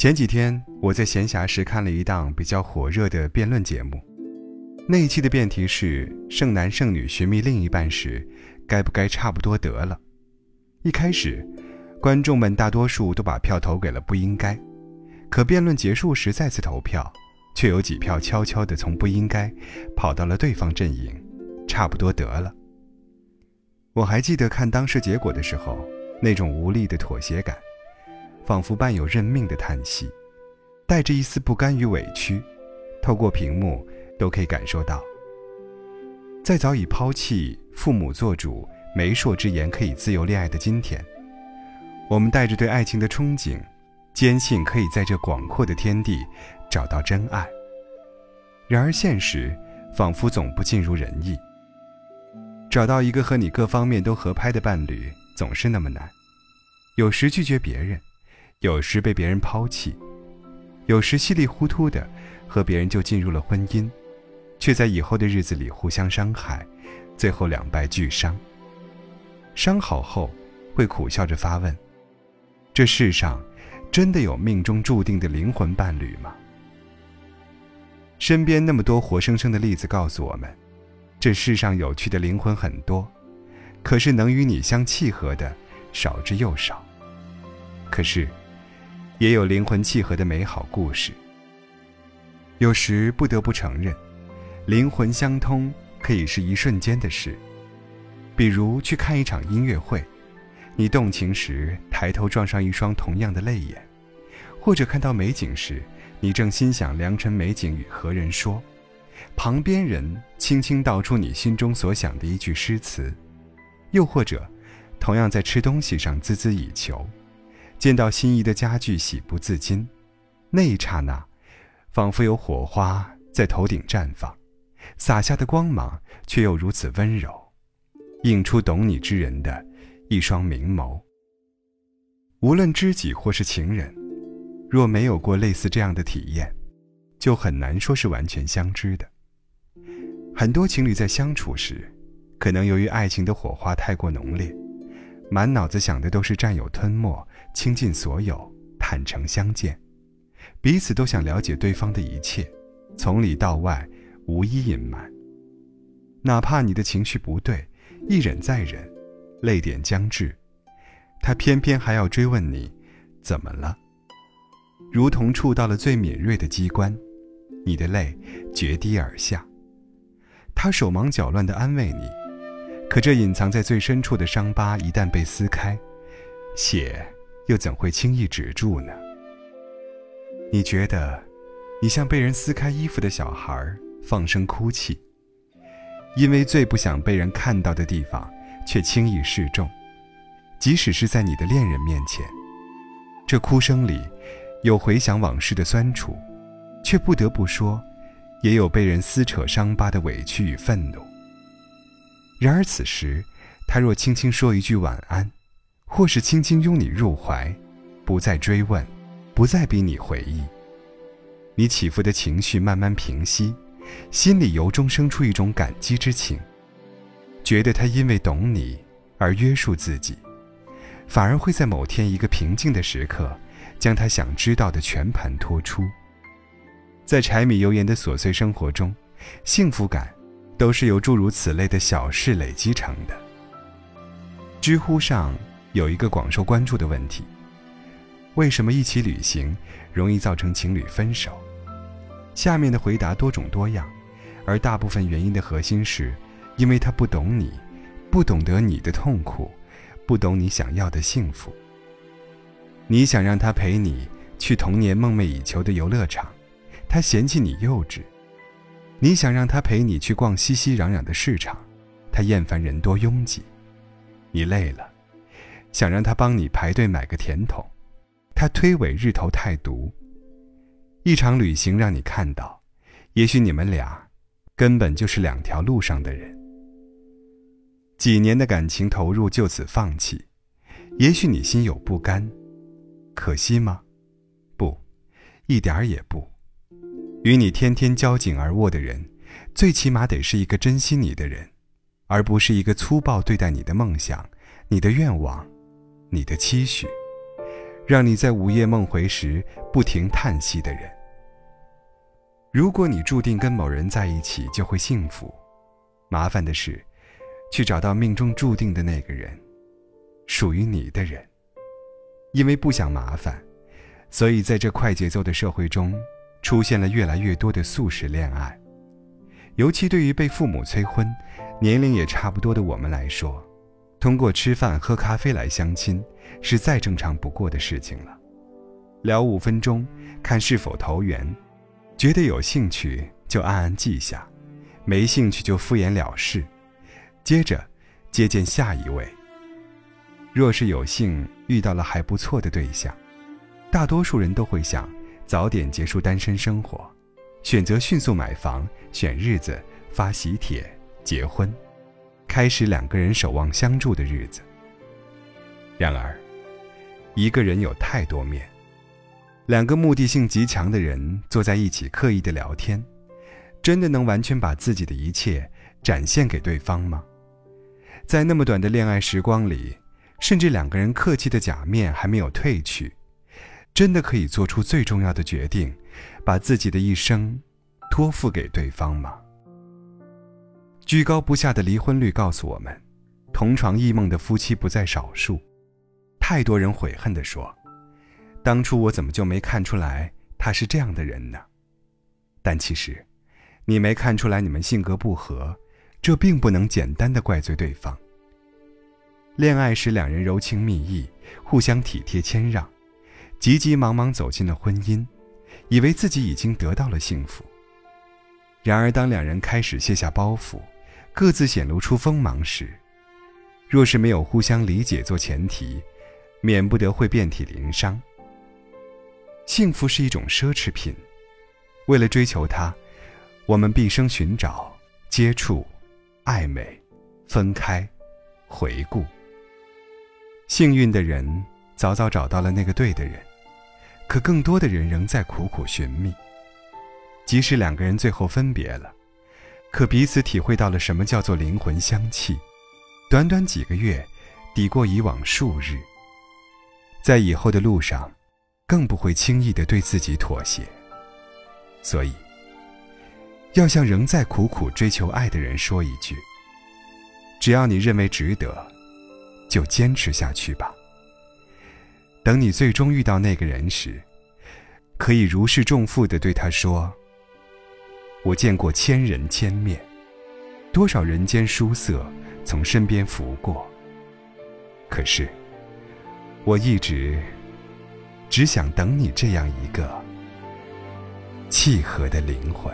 前几天我在闲暇时看了一档比较火热的辩论节目，那一期的辩题是“剩男剩女寻觅另一半时，该不该差不多得了”。一开始，观众们大多数都把票投给了不应该，可辩论结束时再次投票，却有几票悄悄地从不应该跑到了对方阵营，差不多得了。我还记得看当时结果的时候，那种无力的妥协感。仿佛伴有认命的叹息，带着一丝不甘与委屈，透过屏幕都可以感受到。在早已抛弃父母做主、媒妁之言可以自由恋爱的今天，我们带着对爱情的憧憬，坚信可以在这广阔的天地找到真爱。然而现实仿佛总不尽如人意，找到一个和你各方面都合拍的伴侣总是那么难，有时拒绝别人。有时被别人抛弃，有时稀里糊涂的和别人就进入了婚姻，却在以后的日子里互相伤害，最后两败俱伤。伤好后，会苦笑着发问：这世上真的有命中注定的灵魂伴侣吗？身边那么多活生生的例子告诉我们，这世上有趣的灵魂很多，可是能与你相契合的少之又少。可是。也有灵魂契合的美好故事。有时不得不承认，灵魂相通可以是一瞬间的事。比如去看一场音乐会，你动情时抬头撞上一双同样的泪眼；或者看到美景时，你正心想良辰美景与何人说，旁边人轻轻道出你心中所想的一句诗词；又或者，同样在吃东西上孜孜以求。见到心仪的家具，喜不自禁。那一刹那，仿佛有火花在头顶绽放，洒下的光芒却又如此温柔，映出懂你之人的一双明眸。无论知己或是情人，若没有过类似这样的体验，就很难说是完全相知的。很多情侣在相处时，可能由于爱情的火花太过浓烈。满脑子想的都是占有、吞没、倾尽所有、坦诚相见，彼此都想了解对方的一切，从里到外无一隐瞒。哪怕你的情绪不对，一忍再忍，泪点将至，他偏偏还要追问你怎么了，如同触到了最敏锐的机关，你的泪决堤而下。他手忙脚乱地安慰你。可这隐藏在最深处的伤疤，一旦被撕开，血又怎会轻易止住呢？你觉得，你像被人撕开衣服的小孩，放声哭泣，因为最不想被人看到的地方，却轻易示众。即使是在你的恋人面前，这哭声里，有回想往事的酸楚，却不得不说，也有被人撕扯伤疤的委屈与愤怒。然而此时，他若轻轻说一句晚安，或是轻轻拥你入怀，不再追问，不再逼你回忆，你起伏的情绪慢慢平息，心里由衷生出一种感激之情，觉得他因为懂你而约束自己，反而会在某天一个平静的时刻，将他想知道的全盘托出。在柴米油盐的琐碎生活中，幸福感。都是由诸如此类的小事累积成的。知乎上有一个广受关注的问题：为什么一起旅行容易造成情侣分手？下面的回答多种多样，而大部分原因的核心是，因为他不懂你，不懂得你的痛苦，不懂你想要的幸福。你想让他陪你去童年梦寐以求的游乐场，他嫌弃你幼稚。你想让他陪你去逛熙熙攘攘的市场，他厌烦人多拥挤；你累了，想让他帮你排队买个甜筒，他推诿日头太毒。一场旅行让你看到，也许你们俩根本就是两条路上的人。几年的感情投入就此放弃，也许你心有不甘，可惜吗？不，一点儿也不。与你天天交颈而卧的人，最起码得是一个珍惜你的人，而不是一个粗暴对待你的梦想、你的愿望、你的期许。让你在午夜梦回时不停叹息的人。如果你注定跟某人在一起就会幸福，麻烦的是，去找到命中注定的那个人，属于你的人。因为不想麻烦，所以在这快节奏的社会中，出现了越来越多的速食恋爱。尤其对于被父母催婚、年龄也差不多的我们来说，通过吃饭喝咖啡来相亲，是再正常不过的事情了。聊五分钟，看是否投缘，觉得有兴趣就暗暗记下，没兴趣就敷衍了事，接着接见下一位。若是有幸遇到了还不错的对象，大多数人都会想早点结束单身生活，选择迅速买房、选日子、发喜帖、结婚，开始两个人守望相助的日子。然而，一个人有太多面，两个目的性极强的人坐在一起刻意的聊天，真的能完全把自己的一切展现给对方吗？在那么短的恋爱时光里。甚至两个人客气的假面还没有褪去，真的可以做出最重要的决定，把自己的一生托付给对方吗？居高不下的离婚率告诉我们，同床异梦的夫妻不在少数。太多人悔恨地说：“当初我怎么就没看出来他是这样的人呢？”但其实，你没看出来你们性格不合，这并不能简单的怪罪对方。恋爱时，两人柔情蜜意，互相体贴谦让，急急忙忙走进了婚姻，以为自己已经得到了幸福。然而，当两人开始卸下包袱，各自显露出锋芒时，若是没有互相理解做前提，免不得会遍体鳞伤。幸福是一种奢侈品，为了追求它，我们毕生寻找、接触、暧昧、分开、回顾。幸运的人早早找到了那个对的人，可更多的人仍在苦苦寻觅。即使两个人最后分别了，可彼此体会到了什么叫做灵魂相契。短短几个月，抵过以往数日。在以后的路上，更不会轻易的对自己妥协。所以，要向仍在苦苦追求爱的人说一句：只要你认为值得。就坚持下去吧。等你最终遇到那个人时，可以如释重负的对他说：“我见过千人千面，多少人间书色从身边拂过。可是，我一直只想等你这样一个契合的灵魂。”